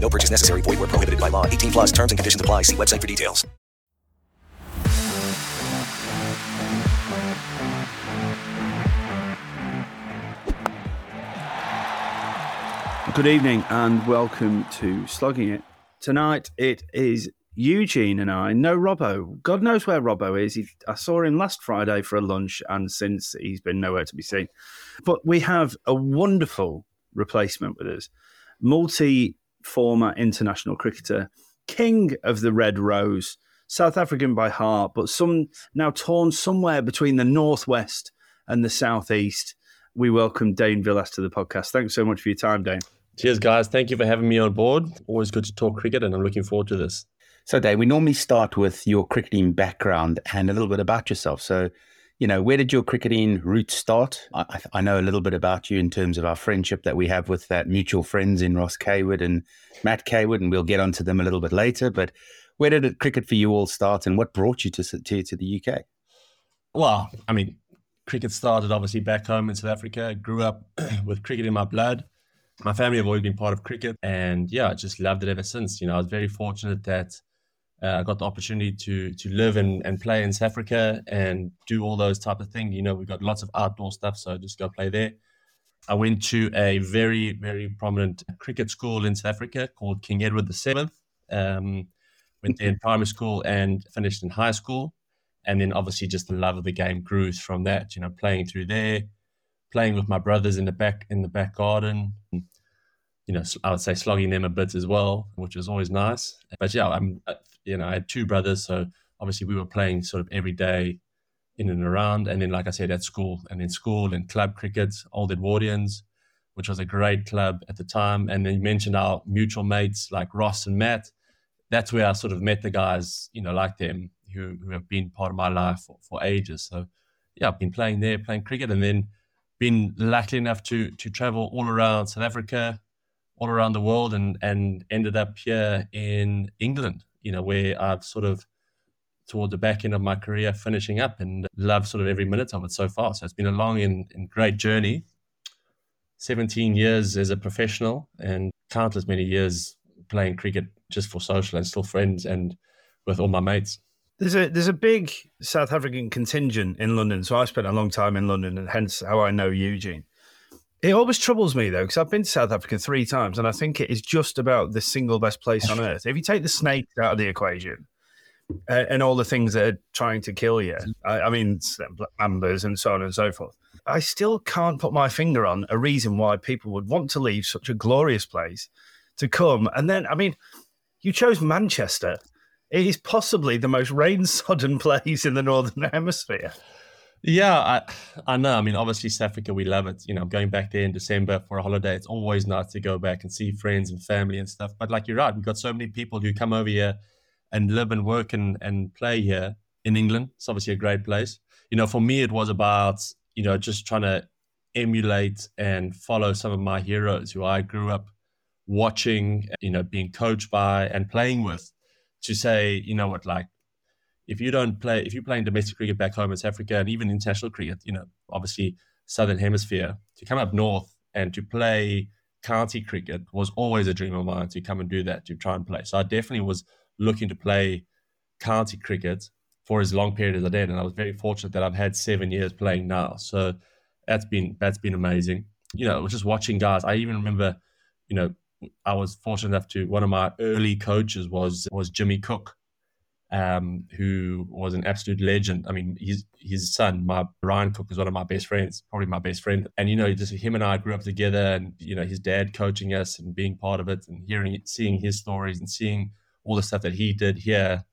No purchase necessary. Void where prohibited by law. 18 plus terms and conditions apply. See website for details. Good evening and welcome to Slogging It. Tonight it is Eugene and I. No Robbo. God knows where Robbo is. He, I saw him last Friday for a lunch, and since he's been nowhere to be seen. But we have a wonderful replacement with us. Multi former international cricketer, king of the Red Rose, South African by heart, but some now torn somewhere between the northwest and the southeast. We welcome Dane Vilas to the podcast. Thanks so much for your time, Dane. Cheers, guys. Thank you for having me on board. Always good to talk cricket, and I'm looking forward to this. So, Dave, we normally start with your cricketing background and a little bit about yourself. So, you know, where did your cricketing roots start? I, I, know a little bit about you in terms of our friendship that we have with that mutual friends in Ross Kaywood and Matt Kaywood, and we'll get onto them a little bit later. But where did cricket for you all start, and what brought you to to, to the UK? Well, I mean, cricket started obviously back home in South Africa. I grew up with cricket in my blood my family have always been part of cricket, and yeah, I just loved it ever since. You know, I was very fortunate that uh, I got the opportunity to to live and, and play in South Africa and do all those type of things. You know, we got lots of outdoor stuff, so just go play there. I went to a very very prominent cricket school in South Africa called King Edward VII. Um, went there in primary school and finished in high school, and then obviously just the love of the game grew from that. You know, playing through there playing with my brothers in the back in the back garden. You know, I would say slogging them a bit as well, which was always nice. But yeah, I'm you know I had two brothers, so obviously we were playing sort of every day in and around. And then, like I said, at school and in school and club cricket, Old Edwardians, which was a great club at the time. And then you mentioned our mutual mates like Ross and Matt. That's where I sort of met the guys, you know, like them who, who have been part of my life for, for ages. So yeah, I've been playing there, playing cricket, and then been lucky enough to to travel all around South Africa, all around the world, and and ended up here in England. You know, where I've sort of toward the back end of my career finishing up and love sort of every minute of it so far. So it's been a long and, and great journey. 17 years as a professional and countless many years playing cricket just for social and still friends and with all my mates. There's a there's a big South African contingent in London, so I spent a long time in London, and hence how I know Eugene. It always troubles me though, because I've been to South Africa three times, and I think it is just about the single best place on earth. If you take the snake out of the equation, uh, and all the things that are trying to kill you, I, I mean, ambers and so on and so forth, I still can't put my finger on a reason why people would want to leave such a glorious place to come. And then, I mean, you chose Manchester it is possibly the most rain sodden place in the northern hemisphere. Yeah, I I know. I mean, obviously, South Africa, we love it. You know, going back there in December for a holiday, it's always nice to go back and see friends and family and stuff. But like you're right, we've got so many people who come over here and live and work and, and play here in England. It's obviously a great place. You know, for me, it was about, you know, just trying to emulate and follow some of my heroes who I grew up watching, you know, being coached by and playing with to say, you know what, like if you don't play, if you're playing domestic cricket back home in South Africa and even international cricket, you know, obviously Southern Hemisphere, to come up north and to play county cricket was always a dream of mine to come and do that, to try and play. So I definitely was looking to play county cricket for as long period as I did. And I was very fortunate that I've had seven years playing now. So that's been that's been amazing. You know, just watching guys. I even remember, you know, I was fortunate enough to one of my early coaches was was Jimmy Cook, um, who was an absolute legend. I mean, his his son, my Ryan Cook, is one of my best friends, probably my best friend. And you know, just him and I grew up together, and you know, his dad coaching us and being part of it, and hearing, seeing his stories, and seeing all the stuff that he did here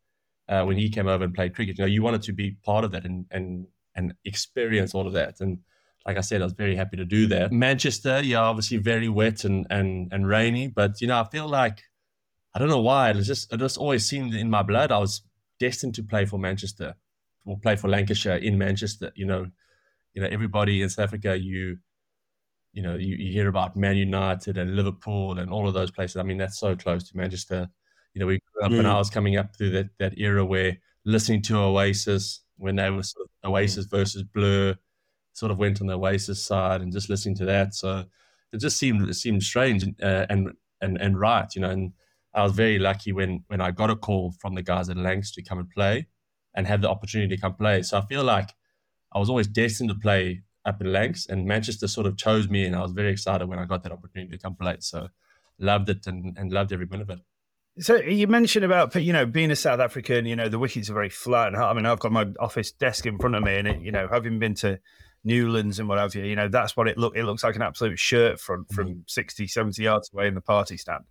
uh, when he came over and played cricket. You know, you wanted to be part of that and and and experience all of that. And like I said, I was very happy to do that. Manchester, yeah, obviously very wet and and and rainy, but you know, I feel like I don't know why it just it just always seemed in my blood. I was destined to play for Manchester or play for Lancashire in Manchester. You know, you know everybody in South Africa, you you know, you, you hear about Man United and Liverpool and all of those places. I mean, that's so close to Manchester. You know, we grew up mm. when I was coming up through that that era where listening to Oasis when they were sort of Oasis versus Blur, sort of went on the Oasis side and just listening to that. So it just seemed it seemed strange uh, and and and right, you know. And I was very lucky when when I got a call from the guys at Lancs to come and play and have the opportunity to come play. So I feel like I was always destined to play up in Lancs, and Manchester sort of chose me, and I was very excited when I got that opportunity to come play. So loved it and, and loved every minute of it. So you mentioned about you know being a South African, you know the wickets are very flat, and I mean I've got my office desk in front of me, and it, you know having been to Newlands and what have you, you know that's what it look. It looks like an absolute shirt front from mm. 60, 70 yards away in the party stand.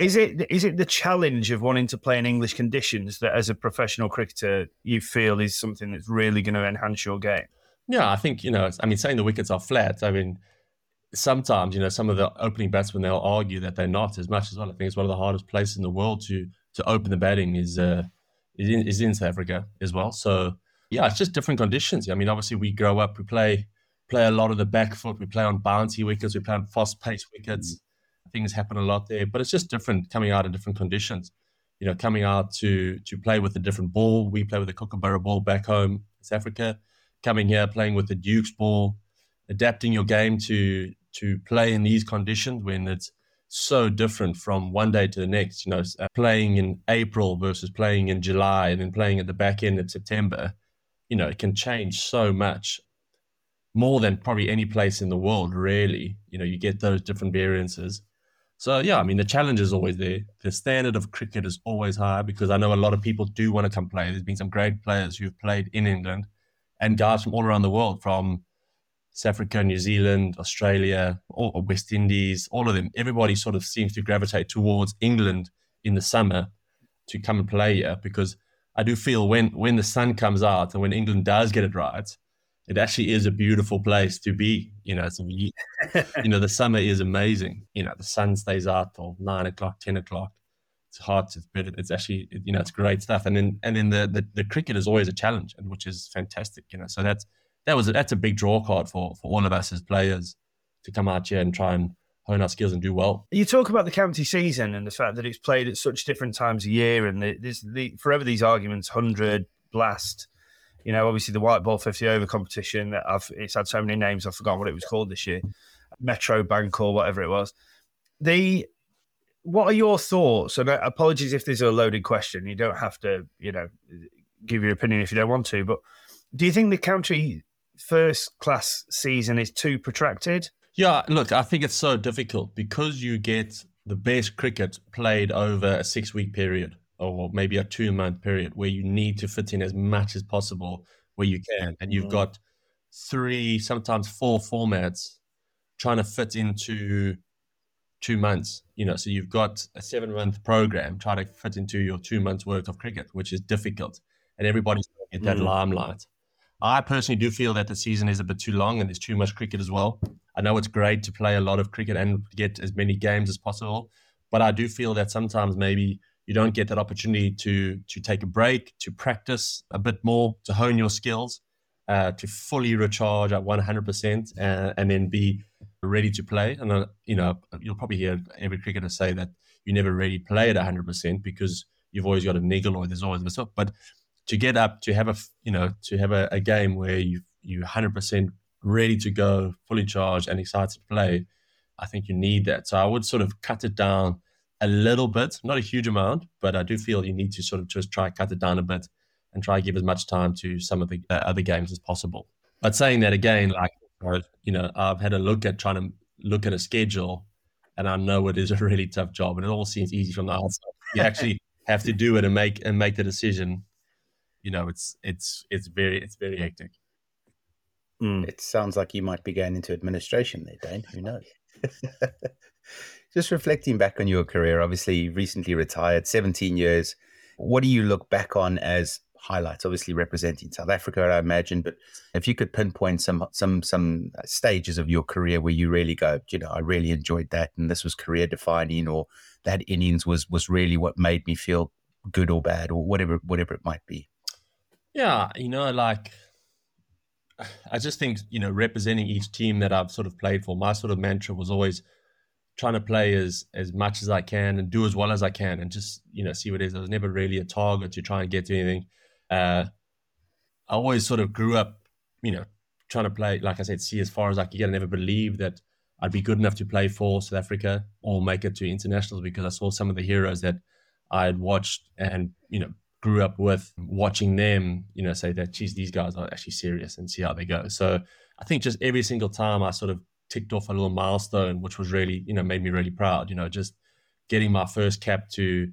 Is it is it the challenge of wanting to play in English conditions that, as a professional cricketer, you feel is something that's really going to enhance your game? Yeah, I think you know. I mean, saying the wickets are flat. I mean, sometimes you know some of the opening batsmen they'll argue that they're not as much as well. I think it's one of the hardest places in the world to to open the batting is uh, is in, is in South Africa as well. So yeah, it's just different conditions. I mean, obviously we grow up, we play play a lot of the back foot, we play on bouncy wickets, we play on fast paced wickets. Mm-hmm things happen a lot there, but it's just different coming out in different conditions. You know, coming out to to play with a different ball. We play with a Kookaburra ball back home South Africa. Coming here, playing with the Duke's ball, adapting your game to to play in these conditions when it's so different from one day to the next. You know, uh, playing in April versus playing in July, and then playing at the back end of September. You know, it can change so much more than probably any place in the world. Really, you know, you get those different variances. So yeah, I mean the challenge is always there. The standard of cricket is always high because I know a lot of people do want to come play. There's been some great players who've played in England, and guys from all around the world, from South Africa, New Zealand, Australia, or West Indies, all of them. Everybody sort of seems to gravitate towards England in the summer to come and play here because I do feel when when the sun comes out and when England does get it right, it actually is a beautiful place to be. You know, so you, you know, the summer is amazing. You know, the sun stays out till nine o'clock, ten o'clock. It's hot, it's better. It's actually, you know, it's great stuff. And then, and then the, the, the cricket is always a challenge, and which is fantastic. You know, so that's that was a, that's a big draw card for for all of us as players to come out here and try and hone our skills and do well. You talk about the county season and the fact that it's played at such different times a year, and there's the forever these arguments: hundred, blast, you know, obviously the white ball 50 over competition I've it's had so many names I've forgotten what it was called this year, Metro Bank or whatever it was. The what are your thoughts? And uh, apologies if this is a loaded question. You don't have to, you know, give your opinion if you don't want to. But do you think the county first class season is too protracted? Yeah, look, I think it's so difficult because you get the best cricket played over a six week period or maybe a two month period where you need to fit in as much as possible where you can. And you've mm. got three, sometimes four formats trying to fit into two months. You know, so you've got a seven month program trying to fit into your two months worth of cricket, which is difficult. And everybody's get that mm. limelight. I personally do feel that the season is a bit too long and there's too much cricket as well. I know it's great to play a lot of cricket and get as many games as possible, but I do feel that sometimes maybe you don't get that opportunity to to take a break, to practice a bit more, to hone your skills, uh, to fully recharge at 100%, uh, and then be ready to play. And uh, you know, you'll probably hear every cricketer say that you never really play at 100% because you've always got a niggle or there's always stuff. But to get up, to have a you know, to have a, a game where you you 100% ready to go, fully charged and excited to play, I think you need that. So I would sort of cut it down a little bit, not a huge amount, but I do feel you need to sort of just try cut it down a bit and try give as much time to some of the uh, other games as possible. But saying that again, like you know, I've had a look at trying to look at a schedule, and I know it is a really tough job, and it all seems easy from the outside. You actually have to do it and make and make the decision. You know, it's it's it's very it's very hectic. Mm. It sounds like you might be going into administration there, Dane. Who knows? Just reflecting back on your career, obviously recently retired, 17 years. What do you look back on as highlights? Obviously representing South Africa, I imagine, but if you could pinpoint some some some stages of your career where you really go, you know, I really enjoyed that, and this was career defining, or that innings was was really what made me feel good or bad, or whatever whatever it might be. Yeah, you know, like I just think you know representing each team that I've sort of played for. My sort of mantra was always trying to play as as much as I can and do as well as I can, and just you know see what it is. I was never really a target to try and get to anything. Uh, I always sort of grew up, you know, trying to play, like I said, see as far as I could get. I never believed that I'd be good enough to play for South Africa or make it to internationals because I saw some of the heroes that I had watched and you know grew up with watching them, you know, say that, geez, these guys are actually serious and see how they go. So I think just every single time I sort of ticked off a little milestone, which was really, you know, made me really proud, you know, just getting my first cap to,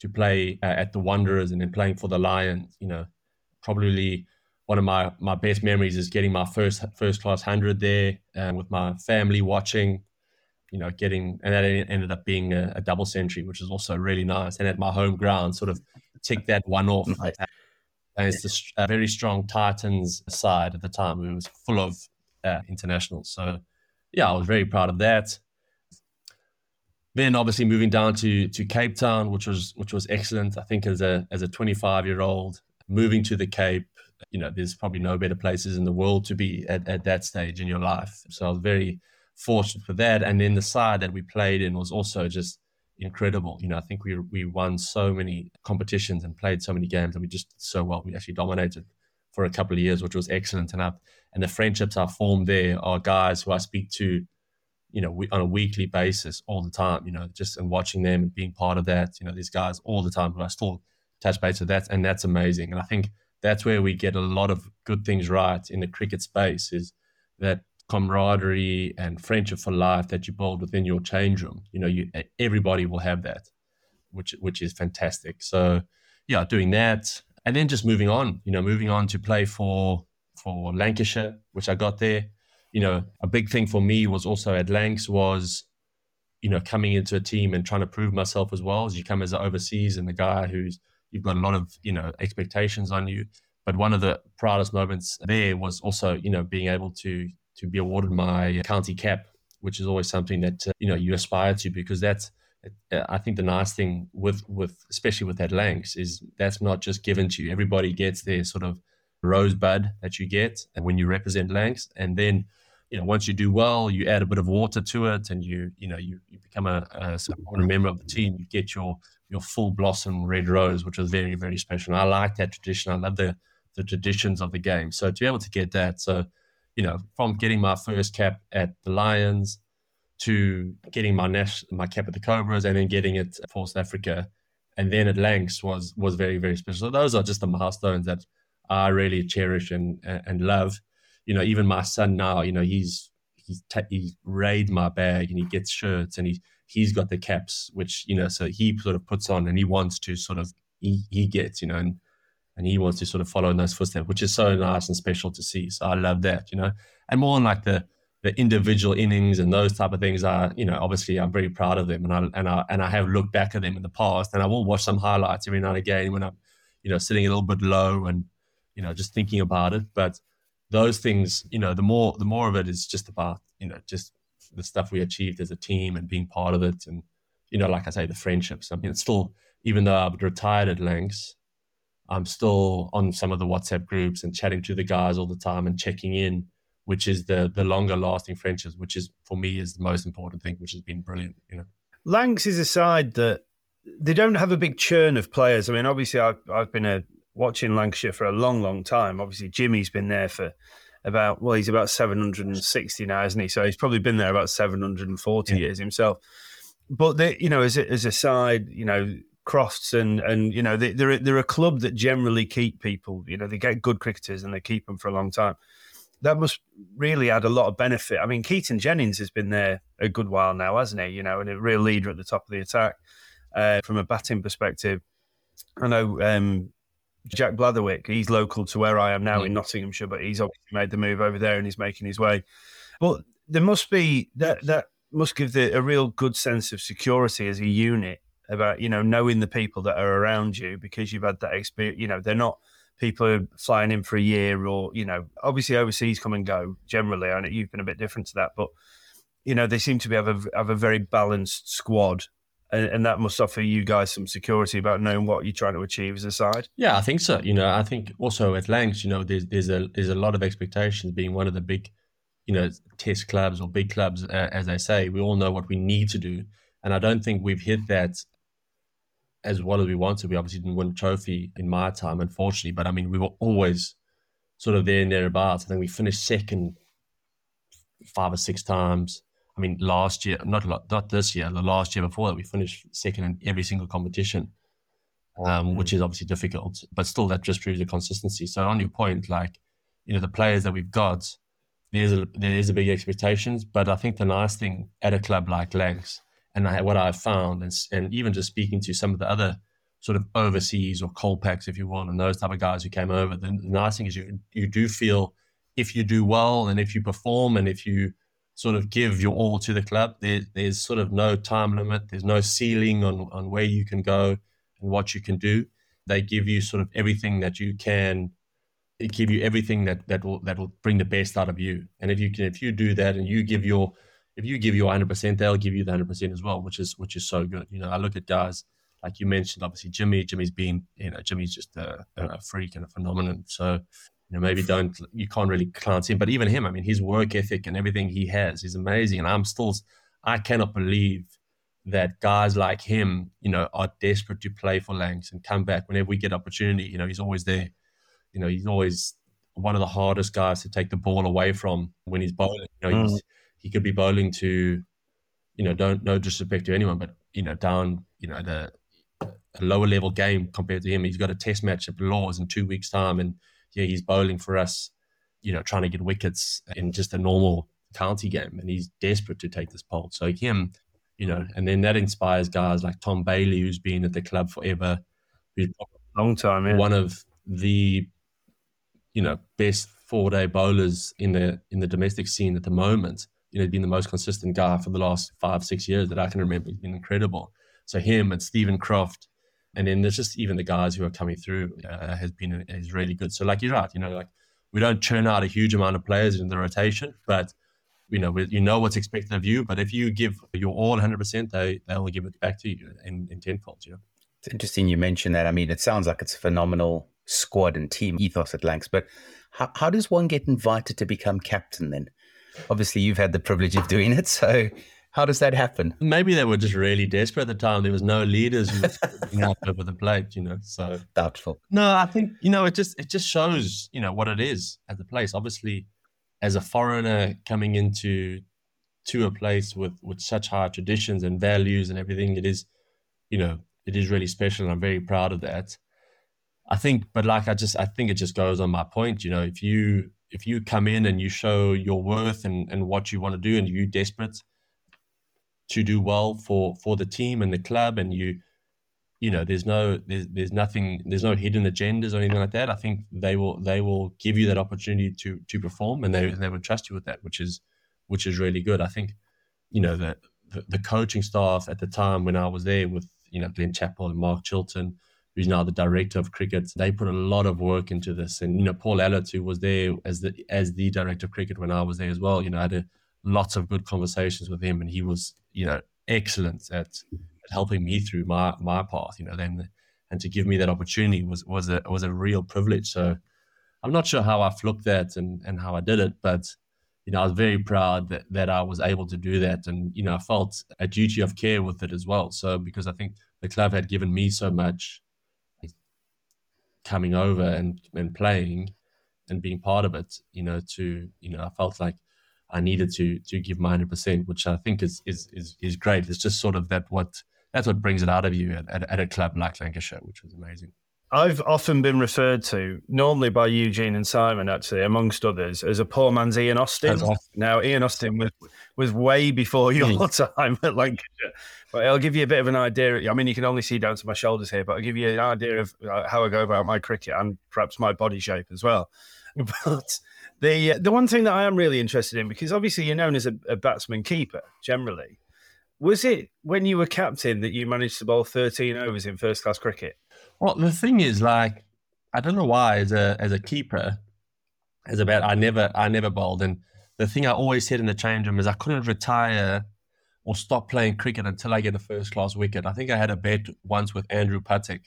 to play uh, at the Wanderers and then playing for the Lions, you know, probably one of my, my best memories is getting my first first class hundred there and with my family watching, you know, getting and that ended up being a, a double century, which is also really nice. And at my home ground, sort of tick that one off. Nice. And it's a very strong Titans side at the time. It was full of uh, internationals. So, yeah, I was very proud of that. Then, obviously, moving down to to Cape Town, which was which was excellent. I think as a as a 25 year old moving to the Cape, you know, there's probably no better places in the world to be at, at that stage in your life. So I was very fortunate for that. And then the side that we played in was also just incredible. You know, I think we we won so many competitions and played so many games, and we just did so well. We actually dominated for a couple of years, which was excellent. And I, and the friendships I formed there are guys who I speak to, you know, we, on a weekly basis all the time. You know, just and watching them and being part of that. You know, these guys all the time who I still touch base with that, and that's amazing. And I think that's where we get a lot of good things right in the cricket space is that camaraderie and friendship for life that you build within your change room. You know, you everybody will have that, which which is fantastic. So yeah, doing that and then just moving on. You know, moving on to play for for Lancashire, which I got there. You know, a big thing for me was also at Lancs was, you know, coming into a team and trying to prove myself as well. As you come as an overseas and the guy who's you've got a lot of you know expectations on you. But one of the proudest moments there was also, you know, being able to to be awarded my county cap, which is always something that uh, you know you aspire to because that's uh, I think the nice thing with with especially with that Lancs is that's not just given to you. Everybody gets their sort of rosebud that you get when you represent Lancs, and then you know once you do well, you add a bit of water to it, and you you know you, you become a, a member of the team. You get your your full blossom red rose, which is very very special. And I like that tradition. I love the the traditions of the game. So to be able to get that, so you know, from getting my first cap at the Lions to getting my nash, my cap at the Cobras, and then getting it for South Africa, and then at Lancs was was very very special. So those are just the milestones that I really cherish and and love. You know, even my son now, you know, he's he's ta- he's raid my bag and he gets shirts and he he's got the caps, which you know, so he sort of puts on and he wants to sort of he, he gets, you know, and and he wants to sort of follow in those footsteps, which is so nice and special to see. So I love that, you know, and more on like the the individual innings and those type of things are, you know, obviously I'm very proud of them, and I and I and I have looked back at them in the past, and I will watch some highlights every now and again when I'm, you know, sitting a little bit low and, you know, just thinking about it. But those things, you know, the more the more of it is just about, you know, just the stuff we achieved as a team and being part of it, and you know, like I say, the friendships. I mean, it's still even though I've retired at Lancs, I'm still on some of the WhatsApp groups and chatting to the guys all the time and checking in, which is the the longer lasting friendships, which is for me is the most important thing, which has been brilliant. You know, Lancs is a side that they don't have a big churn of players. I mean, obviously, I've, I've been a, watching Lancashire for a long, long time. Obviously, Jimmy's been there for about, well, he's about 760 now, isn't he? So he's probably been there about 740 yeah. years himself. But, they, you know, as a, as a side, you know, Crofts and, and you know, they, they're, they're a club that generally keep people, you know, they get good cricketers and they keep them for a long time that must really add a lot of benefit. I mean, Keaton Jennings has been there a good while now, hasn't he? You know, and a real leader at the top of the attack uh, from a batting perspective. I know um, Jack Blatherwick, he's local to where I am now mm. in Nottinghamshire, but he's obviously made the move over there and he's making his way. But there must be that that must give the, a real good sense of security as a unit about you know knowing the people that are around you because you've had that experience. You know, they're not people flying in for a year or you know obviously overseas come and go generally know you've been a bit different to that but you know they seem to be have a have a very balanced squad and, and, that must offer you guys some security about knowing what you're trying to achieve as a side yeah I think so you know I think also at Lancs you know there's there's a there's a lot of expectations being one of the big you know test clubs or big clubs uh, as I say we all know what we need to do and I don't think we've hit that as well as we wanted. We obviously didn't win a trophy in my time, unfortunately, but I mean, we were always sort of there and thereabouts. I think we finished second five or six times. I mean, last year, not not this year, the last year before that, we finished second in every single competition, um, mm. which is obviously difficult, but still, that just proves the consistency. So, on your point, like, you know, the players that we've got, there's a, there is a big expectations, but I think the nice thing at a club like Lancs and I, what I've found, and, and even just speaking to some of the other sort of overseas or Kolpaks, if you want, and those type of guys who came over, the, the nice thing is you you do feel if you do well and if you perform and if you sort of give your all to the club, there, there's sort of no time limit, there's no ceiling on on where you can go and what you can do. They give you sort of everything that you can give you everything that that will that will bring the best out of you. And if you can if you do that and you give your if you give your 100%, they'll give you the 100% as well, which is which is so good. You know, I look at guys like you mentioned, obviously Jimmy. Jimmy's been, you know, Jimmy's just a, a freak and a phenomenon. So, you know, maybe don't you can't really glance him, but even him, I mean, his work ethic and everything he has is amazing. And I'm still, I cannot believe that guys like him, you know, are desperate to play for Lancs and come back whenever we get opportunity. You know, he's always there. You know, he's always one of the hardest guys to take the ball away from when he's bowling. You know, mm. he's he could be bowling to, you know, don't no disrespect to anyone, but you know, down, you know, the a lower level game compared to him. He's got a test match at Lord's in two weeks' time, and yeah, he's bowling for us, you know, trying to get wickets in just a normal county game, and he's desperate to take this pole. So him, you know, and then that inspires guys like Tom Bailey, who's been at the club forever, who's long time, yeah. one of the, you know, best four day bowlers in the in the domestic scene at the moment you know, been the most consistent guy for the last five, six years that I can remember. He's been incredible. So him and Steven Croft, and then there's just even the guys who are coming through uh, has been is really good. So like you're right, you know, like we don't churn out a huge amount of players in the rotation, but you know, you know what's expected of you. But if you give your all 100, percent they they'll give it back to you in, in tenfold. You know, it's interesting you mentioned that. I mean, it sounds like it's a phenomenal squad and team ethos at Lancs, but how, how does one get invited to become captain then? Obviously, you've had the privilege of doing it. So, how does that happen? Maybe they were just really desperate at the time. There was no leaders who were up over the plate, you know. So doubtful. No, I think you know it just it just shows you know what it is at the place. Obviously, as a foreigner coming into to a place with with such high traditions and values and everything, it is you know it is really special. and I'm very proud of that. I think, but like I just I think it just goes on my point. You know, if you if you come in and you show your worth and, and what you want to do and you're desperate to do well for for the team and the club and you you know there's no there's, there's nothing there's no hidden agendas or anything like that i think they will they will give you that opportunity to to perform and they they will trust you with that which is which is really good. I think you know the the, the coaching staff at the time when i was there with you know Glen Chapple and mark chilton who's now the director of cricket. They put a lot of work into this, and you know, Paul Allott, who was there as the as the director of cricket when I was there as well. You know, I had a, lots of good conversations with him, and he was you know excellent at, at helping me through my my path. You know, then and to give me that opportunity was was a was a real privilege. So I'm not sure how I flunked that and and how I did it, but you know, I was very proud that, that I was able to do that. And, you know, I felt a duty of care with it as well. So, because I think the club had given me so much coming over mm-hmm. and, and playing and being part of it, you know, to, you know, I felt like I needed to to give my 100%, which I think is, is, is, is great. It's just sort of that what, that's what brings it out of you at, at, at a club like Lancashire, which was amazing. I've often been referred to, normally by Eugene and Simon, actually, amongst others, as a poor man's Ian Austin. Now, Ian Austin was, was way before your mm. time at Lancashire. But I'll give you a bit of an idea. I mean, you can only see down to my shoulders here, but I'll give you an idea of uh, how I go about my cricket and perhaps my body shape as well. But the uh, the one thing that I am really interested in, because obviously you're known as a, a batsman keeper generally, was it when you were captain that you managed to bowl 13 overs in first class cricket? Well, the thing is, like, I don't know why as a as a keeper, as a bat, I never I never bowled, and the thing I always said in the change room is I couldn't retire or stop playing cricket until I get a first class wicket. I think I had a bet once with Andrew Puttick,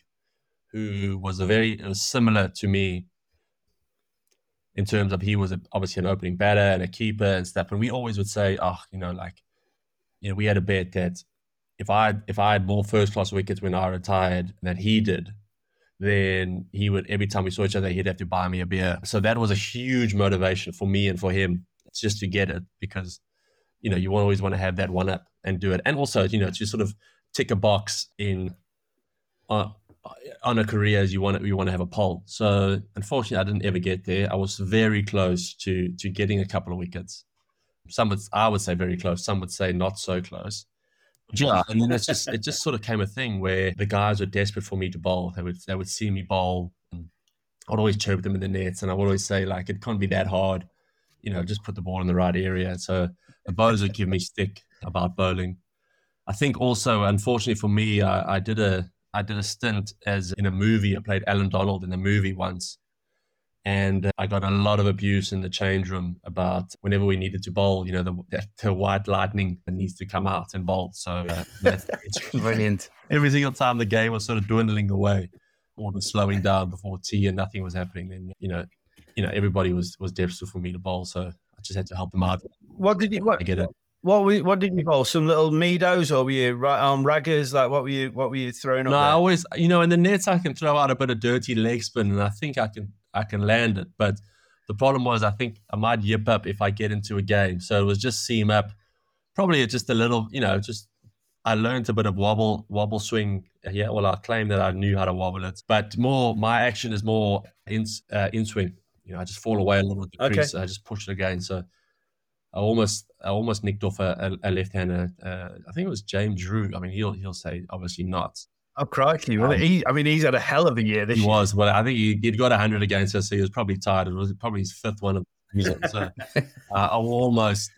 who was a very was similar to me in terms of he was a, obviously an opening batter and a keeper and stuff. And we always would say, oh, you know, like, you know, we had a bet that if I if I had more first class wickets when I retired than he did, then he would every time we saw each other, he'd have to buy me a beer. So that was a huge motivation for me and for him. It's just to get it because you know you always want to have that one up and do it, and also you know to sort of tick a box in uh, on a career as you want to, you want to have a pole. So unfortunately, I didn't ever get there. I was very close to to getting a couple of wickets. Some would I would say very close. Some would say not so close. Yeah, and then it's just it just sort of came a thing where the guys were desperate for me to bowl. They would they would see me bowl. I'd always chirp them in the nets, and I would always say like it can't be that hard, you know, just put the ball in the right area. So the bowlers would give me stick about bowling. I think also, unfortunately for me, I, I did a I did a stint as in a movie. I played Allan Donald in a movie once, and uh, I got a lot of abuse in the change room about whenever we needed to bowl, you know, the, the white lightning needs to come out and bowl. So uh, that's brilliant. Every single time the game was sort of dwindling away or was slowing down before tea and nothing was happening, then you know, you know, everybody was was desperate for me to bowl. So I just had to help them out. What did you? What, I get it. What were, what did you bowl? Some little meadows, or were you right arm raggers? Like what were you what were you throwing? No, I always you know in the nets I can throw out a bit of dirty leg spin, and I think I can I can land it. But the problem was, I think I might yip up if I get into a game. So it was just seam up. Probably just a little, you know, just I learned a bit of wobble wobble swing. Yeah, well, I claim that I knew how to wobble it, but more my action is more in uh, in swing. You know, I just fall away a little the okay. crease. I just push it again. So I almost I almost nicked off a, a, a left hander. Uh, I think it was James Rew. I mean, he'll he'll say obviously not. Oh crikey! Well, um, he, I mean, he's had a hell of a year this he year. was. Well, I think he, would got hundred against us. So he was probably tired. It was probably his fifth one of the season. So uh, I almost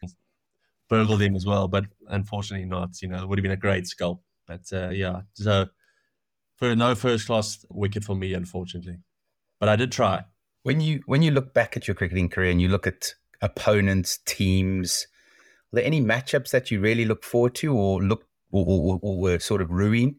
burgled him as well, but unfortunately not. You know, it would have been a great sculpt. But uh, yeah, so for no first class wicket for me, unfortunately. But I did try. When you when you look back at your cricketing career and you look at opponents, teams, are there any matchups that you really look forward to, or look or, or, or were sort of ruining?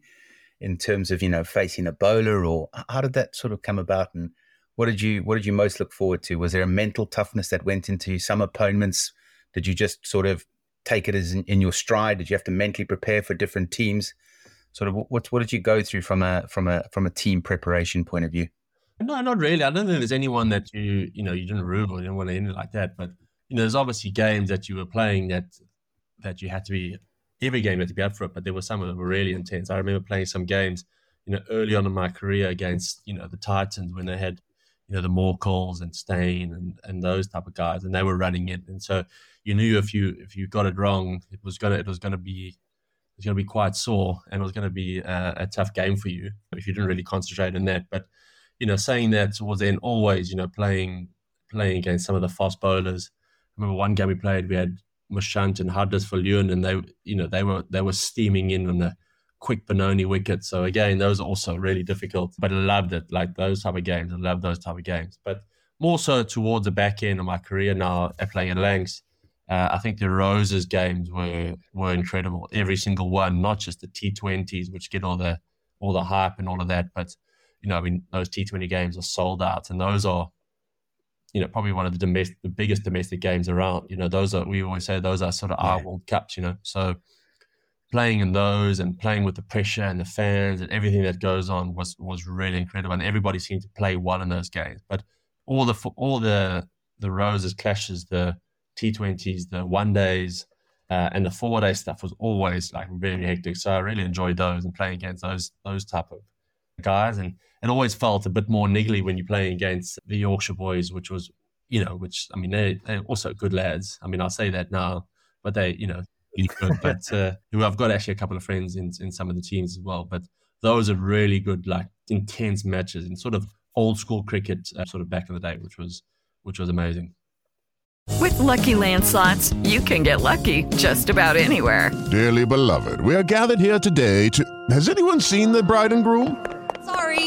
In terms of you know facing Ebola, or how did that sort of come about? And what did you what did you most look forward to? Was there a mental toughness that went into some opponents? Did you just sort of take it as in, in your stride? Did you have to mentally prepare for different teams? Sort of what what did you go through from a from a from a team preparation point of view? No, not really. I don't think there's anyone that you you know you didn't rule or you didn't want to end it like that. But you know, there's obviously games that you were playing that that you had to be every game had to be up for it, but there were some that were really intense. I remember playing some games, you know, early on in my career against, you know, the Titans when they had, you know, the Morkels and Steyn and, and those type of guys, and they were running it. And so you knew if you if you got it wrong, it was gonna it was gonna be it was gonna be quite sore, and it was gonna be a, a tough game for you if you didn't really concentrate on that. But you know, saying that towards then, always, you know, playing playing against some of the fast bowlers. I remember one game we played, we had Marchant and Huddersfield and they you know they were they were steaming in on a quick Benoni wicket. So again, those are also really difficult. But I loved it, like those type of games. I love those type of games. But more so towards the back end of my career now, playing at Lancs, uh, I think the Roses games were were incredible. Every single one, not just the T20s, which get all the all the hype and all of that, but you know, I mean, those T20 games are sold out, and those are you know, probably one of the domestic, the biggest domestic games around. You know, those are we always say those are sort of yeah. our World Cups. You know, so playing in those and playing with the pressure and the fans and everything that goes on was was really incredible. And everybody seemed to play well in those games. But all the all the the roses clashes, the T20s, the one days, uh, and the four day stuff was always like very hectic. So I really enjoyed those and playing against those those type of guys. And it always felt a bit more niggly when you're playing against the Yorkshire boys, which was you know, which I mean they they're also good lads. I mean I'll say that now, but they you know good. but uh, I've got actually a couple of friends in in some of the teams as well. But those are really good, like intense matches and sort of old school cricket, uh, sort of back in the day, which was which was amazing. With lucky landslots, you can get lucky just about anywhere. Dearly beloved, we are gathered here today to. Has anyone seen the bride and groom? Sorry,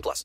plus.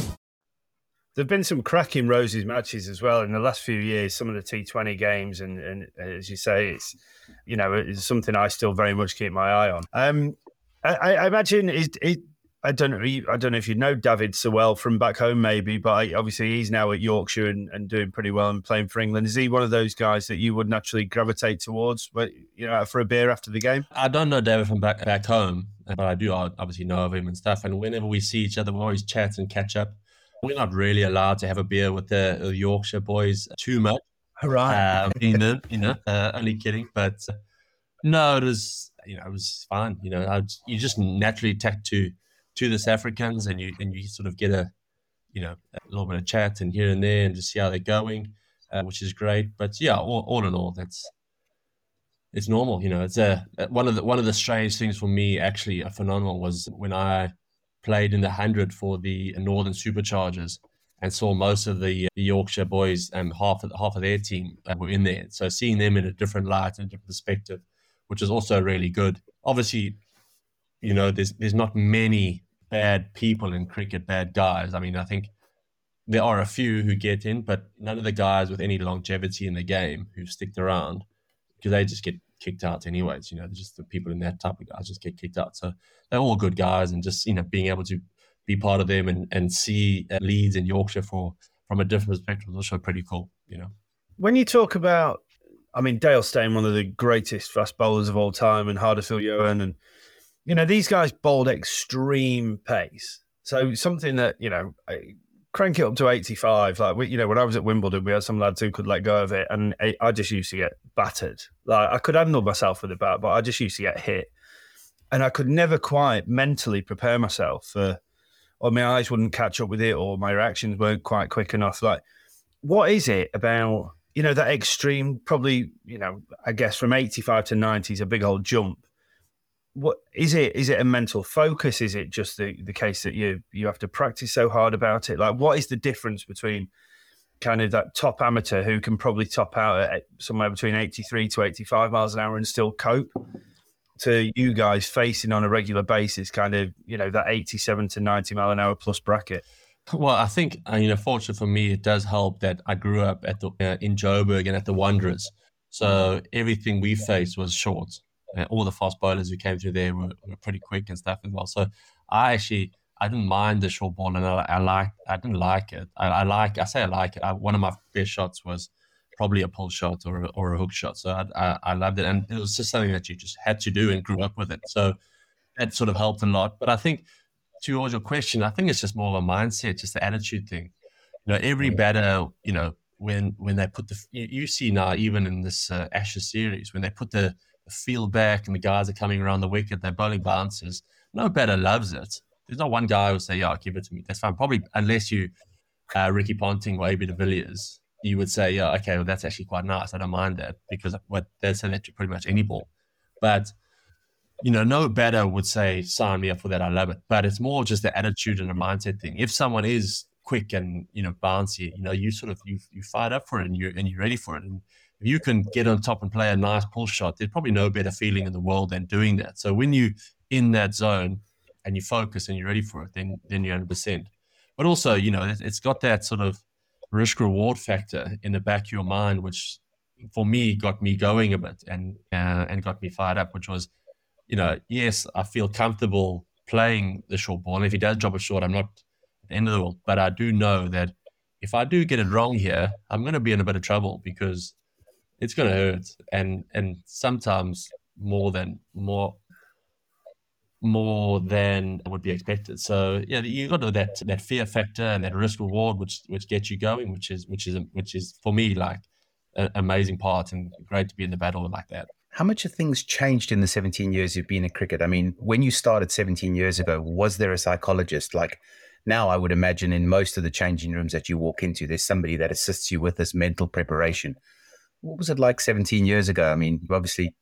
There've been some cracking Roses matches as well in the last few years. Some of the T20 games, and, and as you say, it's you know it's something I still very much keep my eye on. Um, I, I imagine it, I don't know. I don't know if you know David so well from back home, maybe, but obviously he's now at Yorkshire and, and, doing pretty well and playing for England. Is he one of those guys that you would naturally gravitate towards, but you know, for a beer after the game? I don't know David from back back home, but I do obviously know of him and stuff. And whenever we see each other, we always chat and catch up. We're not really allowed to have a beer with the, the Yorkshire boys too much. Right. Um, you know, you know uh, only kidding. But uh, no, it was, you know, it was fine. You know, I, you just naturally tack to to the South Africans and you and you sort of get a, you know, a little bit of chat and here and there and just see how they're going, uh, which is great. But yeah, all, all in all, that's it's normal. You know, it's a one of the one of the strange things for me actually a phenomenal was when I played in the 100 for the Northern Superchargers and saw most of the, the Yorkshire boys and half of, half of their team uh, were in there. So seeing them in a different light and a different perspective, which is also really good. Obviously, you know, there's there's not many bad people in cricket, bad guys. I mean, I think there are a few who get in, but none of the guys with any longevity in the game who've stick around because they just get kicked out anyways. You know, just the people in that type of guys just get kicked out. So they're all good guys, and just you know being able to be part of them and and see uh, Leeds in Yorkshire for from a different perspective is also pretty cool. You know, when you talk about, I mean, Dale Steyn, one of the greatest fast bowlers of all time, and Hardus Viljoen, and you know these guys bowled extreme pace. So something that you know crank it up to 85. Like, we, you know, when I was at Wimbledon, we had some lads who could let go of it, and I just used to get battered. Like, I could handle myself with a bat, but I just used to get hit. And I could never quite mentally prepare myself for, or my eyes wouldn't catch up with it, or my reactions weren't quite quick enough. Like, what is it about, you know, that extreme, probably, you know, I guess from 85 to 90 is a big old jump what is it is it a mental focus? Is it just the, the case that you you have to practice so hard about it? Like what is the difference between kind of that top amateur who can probably top out at somewhere between 83 to 85 miles an hour and still cope to you guys facing on a regular basis kind of you know that 87 to 90 mile an hour plus bracket? Well i think uh, you know fortunately for me it does help that i grew up at the uh, in joburg and at the wanderers. So everything we faced was short uh, all the fast bowlers who came through there were, were, pretty quick and stuff as well. So I actually I didn't mind the short ball, and I, I like I didn't like it. I, I like I say I like it. I, one of my best shots was probably a pull shot or a, or a hook shot. So I, I, I loved it, and it was just something that you just had to do and grew up with it. So that sort of helped a lot. But I think towards your question, I think it's just more of a mindset, just the attitude thing. You know, every batter, you know, when when they put the you, you see now even in this uh, Ashes series when they put the, field back and the guys are coming around the wicket, they're bowling bounces. No batter loves it. There's not one guy who will say, "Yeah, give it to me." That's fine. Probably unless you uh, Ricky Ponting or AB de Villiers you would say, yeah, okay, well, that's actually quite nice. I don't mind that because what they'd say that to pretty much any ball. But, you know, no better would say, sign me up for that. I love it. But it's more just the attitude and the mindset thing. If someone is quick and, you know, bouncy, you know, you sort of, you, you fired up for it and you're, and you're ready for it. And if you can get on top and play a nice pull shot, there's probably no better feeling in the world than doing that. So when you in that zone and you focus and you're ready for it, then, then you're 100%. But also, you know, it's got that sort of, risk reward factor in the back of your mind, which for me got me going a bit and uh, and got me fired up. Which was, you know, yes, I feel comfortable playing the short ball. And if he does drop it short, I'm not at the end of the world. But I do know that if I do get it wrong here, I'm going to be in a bit of trouble because it's going to hurt, and and sometimes more than more more than would be expected. So yeah, you got to that that fear factor and that risk reward, which which gets you going, which is which is which is for me like an amazing part and great to be in the battle like that. How much have things changed in the 17 years you've been in cricket? I mean, when you started 17 years ago, was there a psychologist? Like now, I would imagine in most of the changing rooms that you walk into, there's somebody that assists you with this mental preparation. What was it like 17 years ago? I mean, obviously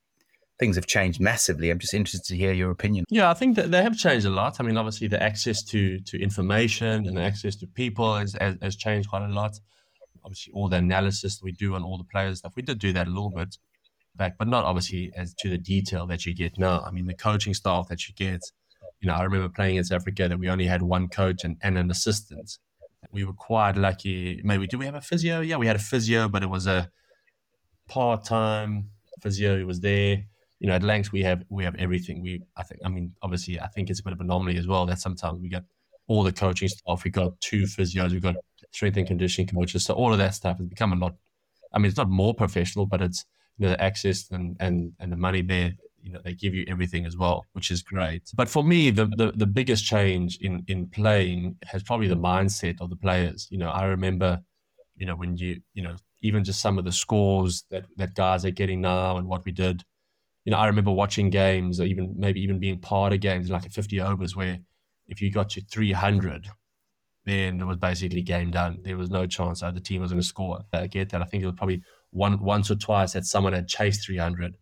things have changed massively. I'm just interested to hear your opinion. Yeah, I think that they have changed a lot. I mean, obviously, the access to to information and access to people has, has, has changed quite a lot. Obviously, all the analysis we do on all the players stuff, we did do that a little bit back, but not obviously as to the detail that you get now. I mean, the coaching staff that you get. You know, I remember playing in South Africa that we only had one coach and, and an assistant. We were quite lucky. Maybe do we have a physio? Yeah, we had a physio, but it was a part time physio. Was there you know, at Lancs we have we have everything. We I think I mean obviously I think it's a bit of an anomaly as well that sometimes we get all the coaching staff. We got two physios, we got strength and conditioning coaches. So all of that stuff has become a lot. I mean, it's not more professional, but it's you know the access and and and the money there. You know, they give you everything as well, which is great. But for me, the, the the biggest change in in playing has probably the mindset of the players. You know, I remember, you know, when you you know even just some of the scores that that guys are getting now and what we did you know, I remember watching games or even maybe even being part of games like at 50 overs where if you got to 300, then it was basically game done. There was no chance that the team was going to score. I get that. I think it was probably one once or twice that someone had chased 300.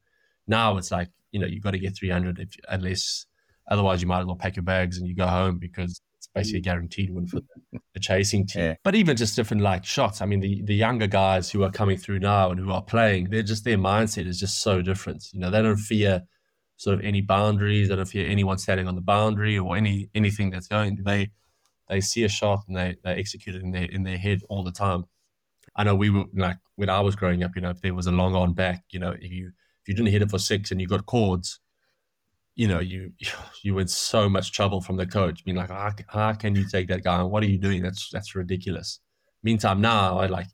Now it's like, you know, you've got to get 300 if, unless otherwise you might as well pack your bags and you go home because basically a guaranteed win for the chasing team. Yeah. But even just different like shots. I mean, the, the younger guys who are coming through now and who are playing, they're just their mindset is just so different. You know, they don't fear sort of any boundaries. They don't fear anyone standing on the boundary or any anything that's going. They they see a shot and they they execute it in their in their head all the time. I know we were like when I was growing up. You know, if there was a long on back, you know, if you if you didn't hit it for six and you got cords, you know, you you in so much trouble from the coach, being like, how, how can you take that guy? what are you doing? That's that's ridiculous. Meantime, now I like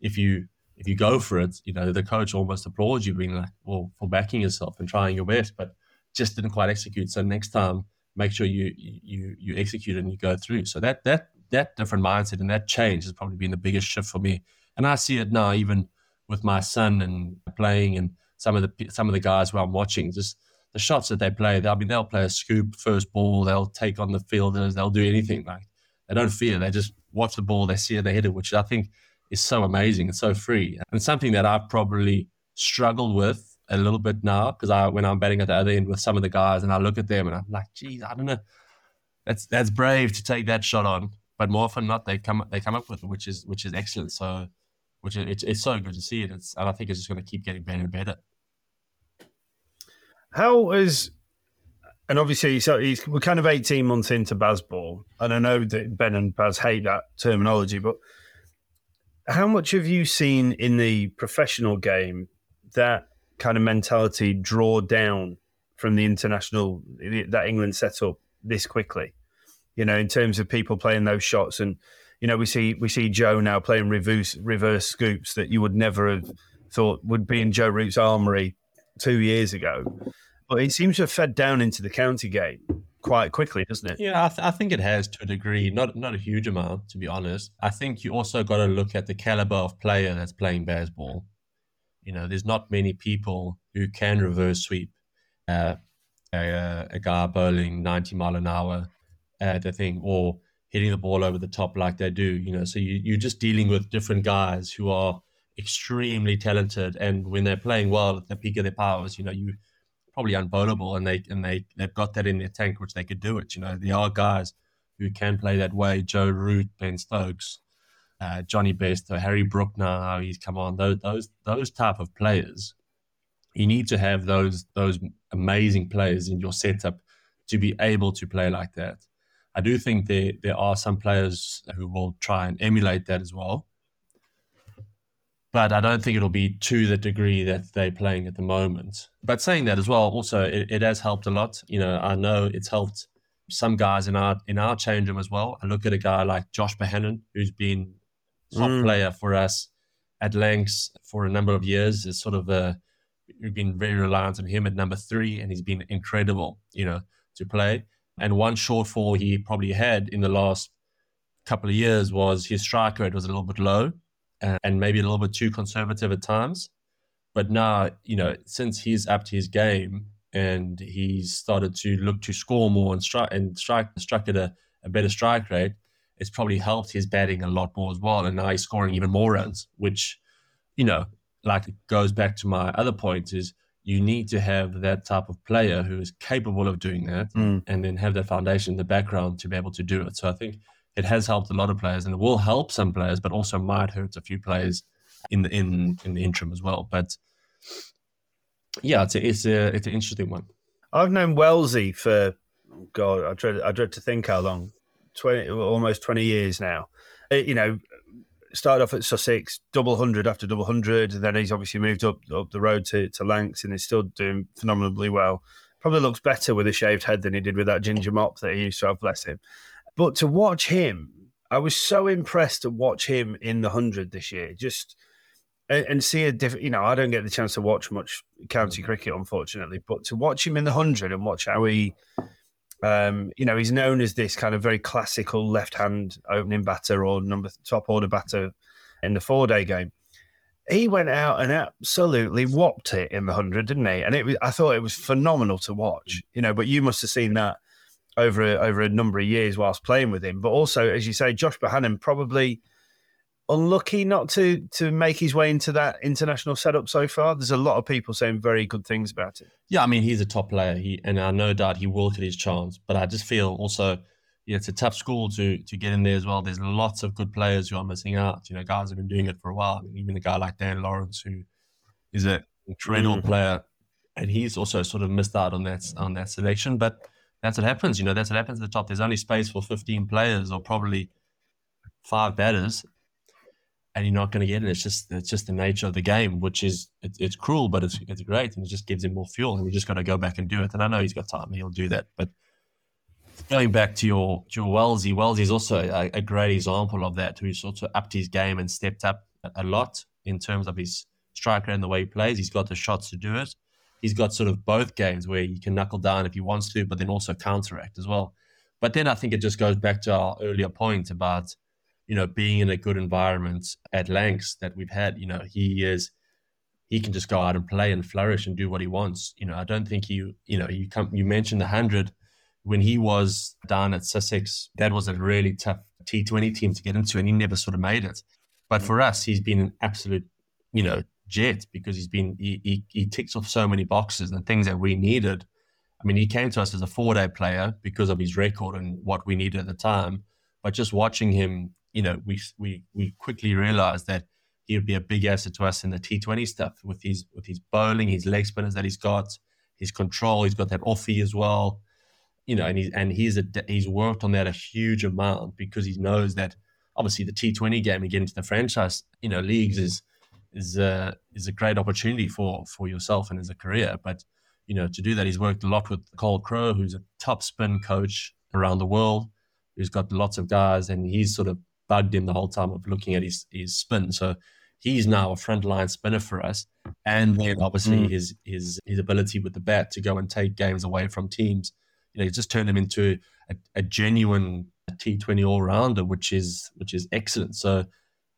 if you if you go for it, you know, the coach almost applauds you, being like, well, for backing yourself and trying your best, but just didn't quite execute. So next time, make sure you you you execute and you go through. So that that that different mindset and that change has probably been the biggest shift for me. And I see it now, even with my son and playing and some of the some of the guys who I'm watching, just the shots that they play, I mean, they'll play a scoop first ball, they'll take on the fielders, they'll do anything. Like they don't fear, they just watch the ball, they see it, they hit it, which I think is so amazing and so free, and something that I've probably struggled with a little bit now because I when I'm batting at the other end with some of the guys and I look at them and I'm like, geez, I don't know, that's that's brave to take that shot on, but more often not, they come they come up with it, which is which is excellent. So, which is it's, it's so good to see it. It's and I think it's just going to keep getting better and better. How is and obviously, so we're kind of 18 months into Bazball, and I know that Ben and Baz hate that terminology, but how much have you seen in the professional game that kind of mentality draw down from the international that England set up this quickly? You know, in terms of people playing those shots, and you know, we see we see Joe now playing reverse reverse scoops that you would never have thought would be in Joe Root's armory two years ago. But it seems to have fed down into the county game quite quickly, doesn't it? Yeah, I, th- I, think it has to a degree, not not a huge amount, to be honest. I think you also got to look at the caliber of player that's playing Bazball. You know, there's not many people who can reverse sweep uh, a, a, guy bowling 90 mile an hour at the thing or hitting the ball over the top like they do. You know, so you, you're just dealing with different guys who are extremely talented, and when they're playing well at the peak of their powers, you know, you probably unbowlable, and they and they they've got that in their tank, which they could do it. You know, there are guys who can play that way. Joe Root, Ben Stokes, uh, Jonny or Harry Brook. Now he's come on. Those those those type of players. You need to have those those amazing players in your setup to be able to play like that. I do think there there are some players who will try and emulate that as well but I don't think it'll be to the degree that they're playing at the moment. But saying that as well, also it, it has helped a lot. You know, I know it's helped some guys in our in our change room as well. I look at a guy like Josh Bohannon, who's been top mm. player for us at Lancs for a number of years. Is sort of a we've been very reliant on him at number three, and he's been incredible, you know, to play. And one shortfall he probably had in the last couple of years was his strike rate was a little bit low and maybe a little bit too conservative at times. But now, you know, since he's upped his game and he's started to look to score more and strike and strike strike at a, a better strike rate, it's probably helped his batting a lot more as well. And now he's scoring even more runs, which, you know, like it goes back to my other point is you need to have that type of player who is capable of doing that mm. and then have that foundation in the background to be able to do it. So I think it has helped a lot of players and it will help some players, but also might hurt a few players in the in in the interim as well. But yeah, it's a, it's a it's an interesting one. I've known Wellesley for God, I dread I dread to think how long, twenty almost twenty years now. It, you know, started off at Sussex, double hundred after double hundred, and then he's obviously moved up up the road to to Lancs and is still doing phenomenally well. Probably looks better with a shaved head than he did with that ginger mop that he used to have. Bless him. But to watch him, I was so impressed to watch him in the hundred this year. Just and, and see a different. You know, I don't get the chance to watch much county cricket, unfortunately, but to watch him in the hundred and watch how he. Um, you know, he's known as this kind of very classical left-hand opening batter or number top order batter in the four-day game. He went out and absolutely whopped it in the hundred, didn't he? And it was, I thought it was phenomenal to watch. You know, but you must have seen that over a, over a number of years whilst playing with him. But also, as you say, Josh Bohannon probably unlucky not to to make his way into that international setup so far. There's a lot of people saying very good things about it. Yeah, I mean he's a top player, he and I no doubt he will get his chance. But I just feel also. Yeah, it's a tough school to to get in there as well. There's lots of good players who are missing out. You know, guys have been doing it for a while. I mean, even a guy like Dan Lawrence, who is an incredible mm. player, and he's also sort of missed out on that on that selection. But that's what happens. You know, that's what happens at the top. There's only space for 15 players or probably five batters, and you're not going to get it. It's just it's just the nature of the game, which is it's, it's cruel, but it's it's great, and it just gives him more fuel. And we just got to go back and do it. And I know he's got time; he'll do that. But going back to your to your Wellesley is also a, a great example of that. Who sort of upped his game and stepped up a lot in terms of his striker and the way he plays. He's got the shots to do it he's got sort of both games where he can knuckle down if he wants to, but then also counteract as well. But then I think it just goes back to our earlier point about, you know, being in a good environment at Lancs that we've had. You know, he is he can just go out and play and flourish and do what he wants. You know, I don't think you, you know, you come you mentioned the hundred when he was down at Sussex, that was a really tough T twenty team to get into and he never sort of made it. But for us, he's been an absolute, you know, jet because he's been he, he, he ticks off so many boxes and things that we needed. I mean, he came to us as a four day player because of his record and what we needed at the time. But just watching him, you know, we we we quickly realized that he would be a big asset to us in the T Twenty stuff with his with his bowling, his leg spinners that he's got, his control. He's got that offie as well, you know, and he's and he's a, he's worked on that a huge amount because he knows that obviously the T Twenty game and getting to the franchise, you know, leagues is is a is a great opportunity for for yourself and as a career. But you know, to do that, he's worked a lot with Carl Crowe, who's a top spin coach around the world. who's got lots of guys, and he's sort of bugged him the whole time of looking at his his spin. So he's now a frontline spinner for us, and then obviously mm. his his his ability with the bat to go and take games away from teams. You know, just turned him into a, a genuine T20 all rounder, which is which is excellent. So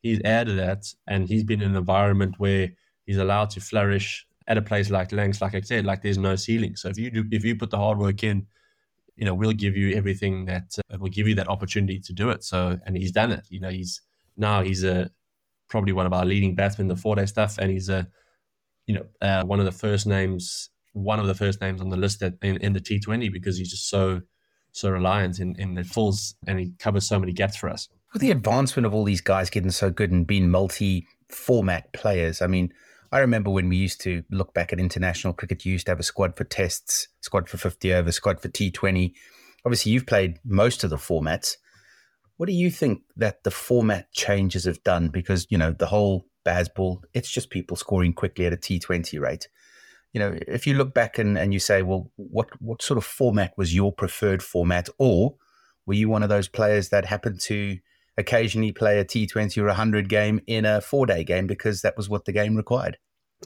he's added that, and he's been in an environment where he's allowed to flourish at a place like Lancs. Like I said, like there's no ceiling. So if you do, if you put the hard work in, you know, we'll give you everything that uh, will give you that opportunity to do it. So, and he's done it. You know, he's now he's a probably one of our leading batsmen the four day stuff, and he's a you know uh, one of the first names, one of the first names on the list at, in, in the T20 because he's just so so reliant in in the fulls and he covers so many gaps for us. With the advancement of all these guys getting so good and being multi format players, I mean, I remember when we used to look back at international cricket, you used to have a squad for tests, squad for 50 over, squad for T20. Obviously, you've played most of the formats. What do you think that the format changes have done? Because, you know, the whole Bazball, it's just people scoring quickly at a T20 rate. You know, if you look back and, and you say, well, what, what sort of format was your preferred format? Or were you one of those players that happened to occasionally play a T20 or a 100 game in a four day game because that was what the game required.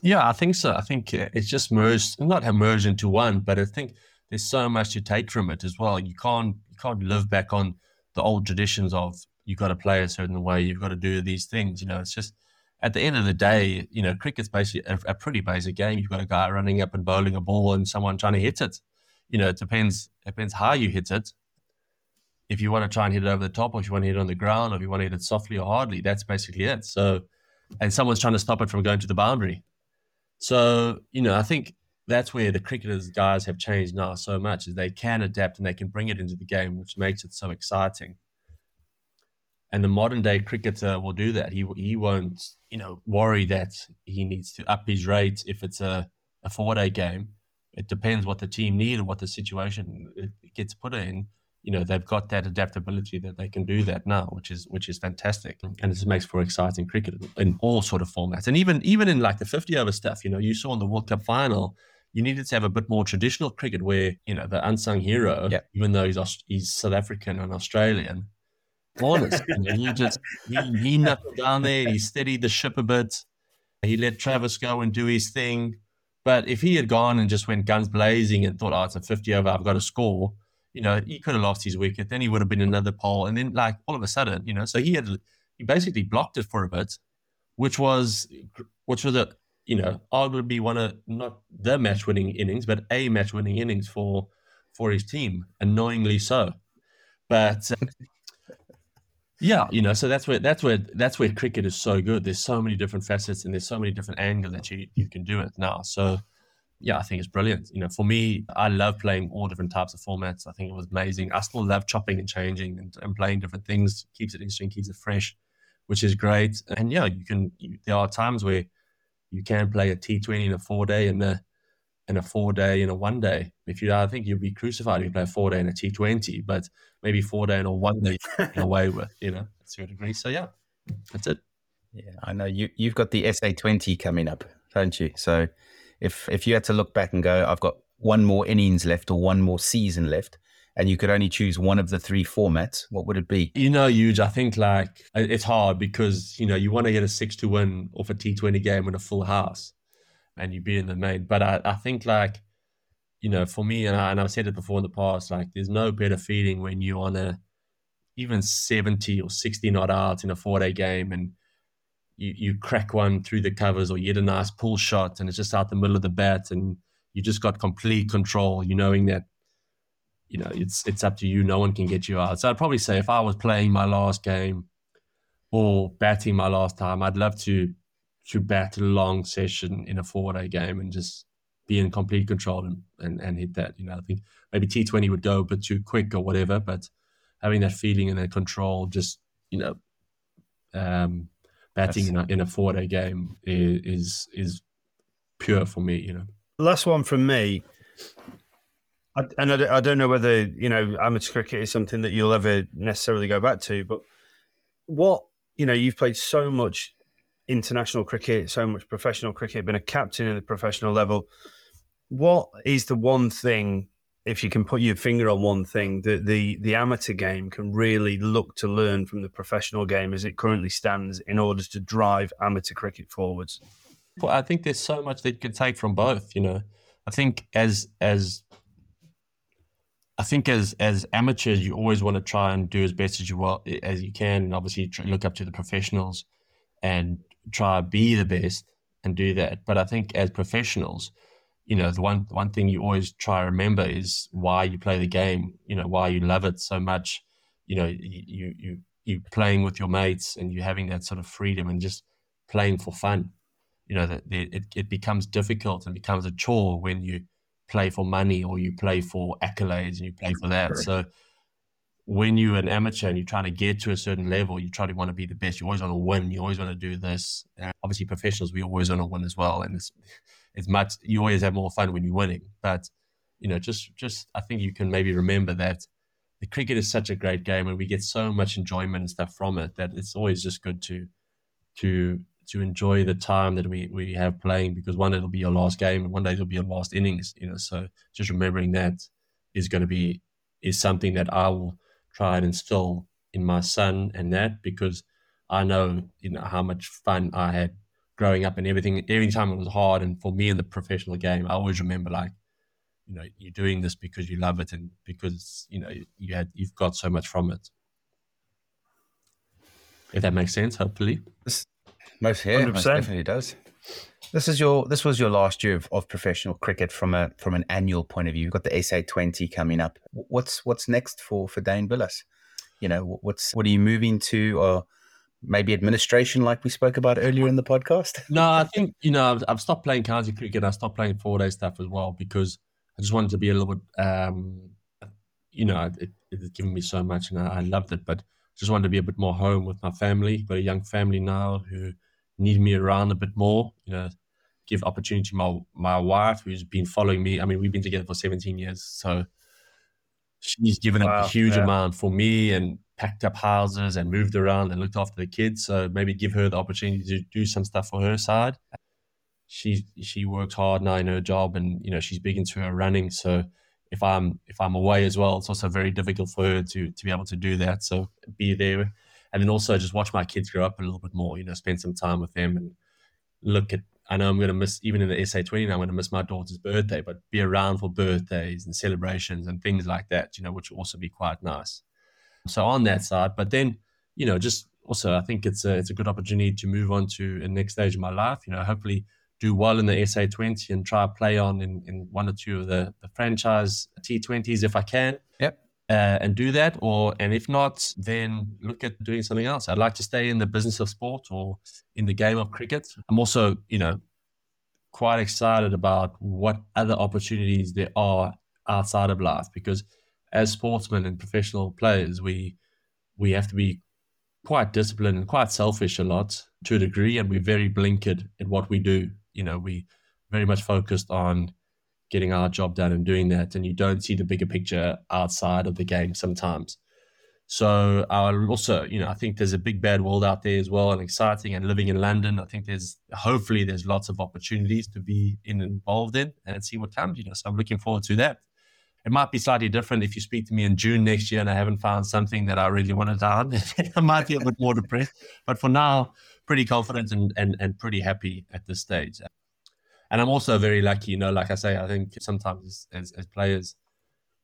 Yeah, I think so. I think uh, it's just merged, not merged into one, but I think there's so much to take from it as well. You can't you can't live back on the old traditions of you've got to play a certain way, you've got to do these things. You know, it's just at the end of the day, you know, cricket's basically a, a pretty basic game. You've got a guy running up and bowling a ball and someone trying to hit it. You know, it depends it depends how you hit it if you want to try and hit it over the top, or if you want to hit it on the ground, or if you want to hit it softly or hardly, that's basically it. So, and someone's trying to stop it from going to the boundary. So, you know, I think that's where the cricketers guys have changed now so much is they can adapt and they can bring it into the game, which makes it so exciting. And the modern day cricketer will do that. He he won't, you know, worry that he needs to up his rate if it's a, a four day game. It depends what the team need and what the situation it gets put in you know they've got that adaptability that they can do that now, which is which is fantastic, and it makes for exciting cricket in all sort of formats, and even even in like the fifty over stuff. You know, you saw in the World Cup final, you needed to have a bit more traditional cricket where you know the unsung hero, yeah. even though he's he's South African and Australian, Marnus, you just he, he knuckled down there, he steadied the ship a bit, he let Travis go and do his thing. But if he had gone and just went guns blazing and thought, oh, it's a 50 over, I've got to score, you know, he could have lost his wicket. Then he would have been another pole. And then, like, all of a sudden, you know, so he had, he basically blocked it for a bit, which was, which was a, you know, arguably one of, not the match winning innings, but a match winning innings for, for his team, annoyingly so. But, uh, yeah, you know, so that's where that's where that's where cricket is so good. There's so many different facets and there's so many different angles that you you can do it now. So yeah, I think it's brilliant. You know, for me, I love playing all different types of formats. I think it was amazing. I still love chopping and changing and, and playing different things. Keeps it interesting, keeps it fresh, which is great. And yeah, you can. You, there are times where you can play a T Twenty in a four day and a in a four day in a one day. If you, I think you'd be crucified if you play a four day in a T Twenty, but maybe four day in a one day in a way with you know to a degree. So yeah, that's it. Yeah, I know you. You've got the SA twenty coming up, don't you? So if if you had to look back and go, I've got one more innings left or one more season left, and you could only choose one of the three formats, what would it be? You know, huge. I think like it's hard because you know you want to get a six to win off a T Twenty game in a full house, and you be in the main. But I, I think like you know, for me, and, I, and I've said it before in the past, like there's no better feeling when you're on a even 70 or 60 not out in a four day game and you, you crack one through the covers or you hit a nice pull shot and it's just out the middle of the bat and you just got complete control, you knowing that, you know, it's it's up to you. No one can get you out. So I'd probably say if I was playing my last game or batting my last time, I'd love to to bat a long session in a four day game and just be in complete control and, and, and hit that. You know, I think maybe T twenty would go a bit too quick or whatever, but having that feeling and that control just, you know, um, betting in a, in a four day game is, is, is pure for me. You know. Last one from me. I, and I, I don't know whether you know amateur cricket is something that you'll ever necessarily go back to, but what you know, you've played so much international cricket, so much professional cricket, been a captain at the professional level. What is the one thing if you can put your finger on one thing, the, the the amateur game can really look to learn from the professional game as it currently stands in order to drive amateur cricket forwards. Well, I think there's so much that you can take from both. You know, I think as as I think as as amateurs, you always want to try and do as best as you well as you can, and obviously look up to the professionals and try to be the best and do that. But I think as professionals, you know, the one one thing you always try to remember is why you play the game. You know, why you love it so much. You know, you you you playing with your mates and you having that sort of freedom and just playing for fun. You know, that it it becomes difficult and becomes a chore when you play for money or you play for accolades and you play for that. So when you're an amateur and you're trying to get to a certain level, you try to want to be the best. You always want to win. You always want to do this. And obviously, professionals, we always want to win as well. And it's, it's much, you always have more fun when you're winning. But, you know, just, just, I think you can maybe remember that the cricket is such a great game and we get so much enjoyment and stuff from it that it's always just good to, to, to enjoy the time that we, we have playing because one day it'll be your last game and one day it'll be your last innings, you know. So just remembering that is going to be is something that I will try and instill in my son and that because I know you know how much fun I had growing up and everything. Every time it was hard, and for me in the professional game, I always remember like you know you're doing this because you love it and because you know you had you've got so much from it. If that makes sense, hopefully. This, most yeah, most definitely does. This is your this was your last year of, of professional cricket from a from an annual point of view. You've got the SA twenty coming up. What's what's next for for Dane Vilas? You know, what's what are you moving to or maybe administration like we spoke about earlier in the podcast? no, I think, you know, I've, I've, stopped playing county cricket. I stopped playing four day stuff as well because I just wanted to be a little bit, um, you know, it, it has given me so much and I, I loved it, but just wanted to be a bit more home with my family. Got a young family now who need me around a bit more, you know, give opportunity to my, my wife who's been following me. I mean, we've been together for 17 years. So she's given wow, up a huge yeah. amount for me and packed up houses and moved around and looked after the kids. So maybe give her the opportunity to do some stuff for her side. She she works hard now in her job and you know she's big into her running. So if I'm if I'm away as well, it's also very difficult for her to to be able to do that. So be there and then also just watch my kids grow up a little bit more. You know, spend some time with them and look at. I know I'm going to miss even in the SA twenty. I'm going to miss my daughter's birthday, but be around for birthdays and celebrations and things like that. You know, which will also be quite nice. So on that side, but then you know, just also I think it's a it's a good opportunity to move on to a next stage of my life. You know, hopefully do well in the SA20 and try play on in, in one or two of the, the franchise T20s if I can. Yep uh, and do that or and if not then look at doing something else i'd like to stay in the business of sport or in the game of cricket i'm also you know quite excited about what other opportunities there are outside of life because as sportsmen and professional players we we have to be quite disciplined and quite selfish a lot to a degree and we're very blinkered in what we do you know we very much focused on getting our job done and doing that, and you don't see the bigger picture outside of the game sometimes. So I also, you know, I think there's a big bad world out there as well, and exciting. And living in London, I think there's hopefully there's lots of opportunities to be in, involved in and see what comes. You know, so I'm looking forward to that. It might be slightly different if you speak to me in June next year and I haven't found something that I really want to done. I might be a bit more depressed, but for now, pretty confident and, and, and pretty happy at this stage and I'm also very lucky. You know, like I say, I think sometimes as, as players,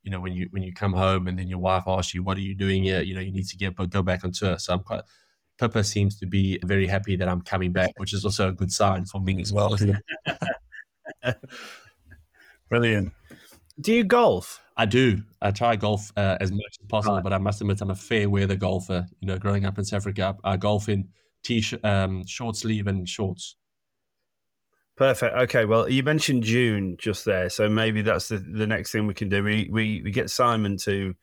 you know, when you when you come home and then your wife asks you, "What are you doing here?" You know, you need to get go back on tour. So I'm quite. Pippa seems to be very happy that I'm coming back, which is also a good sign for me as well. Brilliant. Do you golf? I do. I try golf uh, as much as possible, right. but I must admit I'm a fair weather golfer. You know, growing up in South Africa, I golf in t um, short sleeve and shorts. Perfect. Okay. Well, you mentioned June just there, so maybe that's the, the next thing we can do. We, we we get Simon to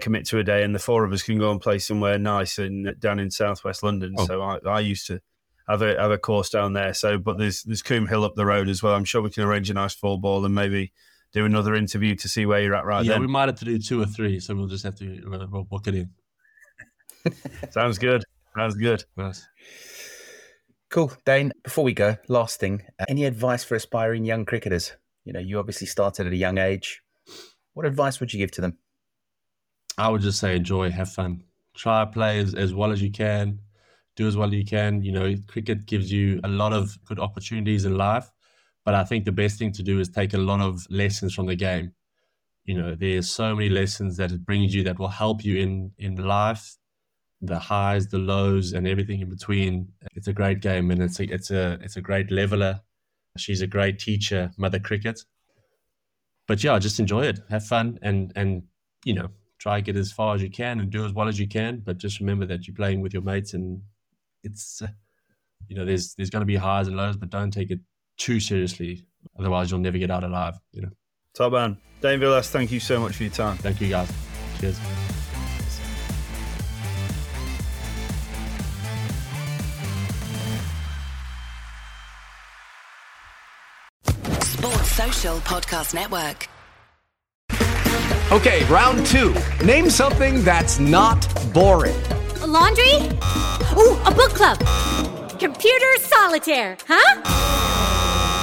commit to a day, and the four of us can go and play somewhere nice and down in southwest London. Oh. So I, I used to have a have a course down there. So, but there's there's Coombe Hill up the road as well. I'm sure we can arrange a nice full ball and maybe do another interview to see where you're at right yeah, then. we might have to do two or three, so we'll just have to we'll book it in. Sounds good. Sounds good. Nice. Cool. Dane, before we go, last thing, uh, any advice for aspiring young cricketers? You know, you obviously started at a young age. What advice would you give to them? I would just say enjoy, have fun, try play as, as well as you can, do as well as you can. You know, cricket gives you a lot of good opportunities in life, but I think the best thing to do is take a lot of lessons from the game. You know, there's so many lessons that it brings you that will help you in in life, the highs, the lows, and everything in between. It's a great game, and it's a it's a it's a great leveler. She's a great teacher, Mother Cricket. But yeah, just enjoy it, have fun, and and you know try get as far as you can and do as well as you can. But just remember that you're playing with your mates, and it's uh, you know there's there's going to be highs and lows, but don't take it too seriously. Otherwise, you'll never get out alive. You know. Top man, Dane Vilas, thank you so much for your time. Thank you, guys. Cheers. Sports Social Podcast Network. Okay, round two. Name something that's not boring. A laundry? Ooh, a book club. Computer solitaire, huh?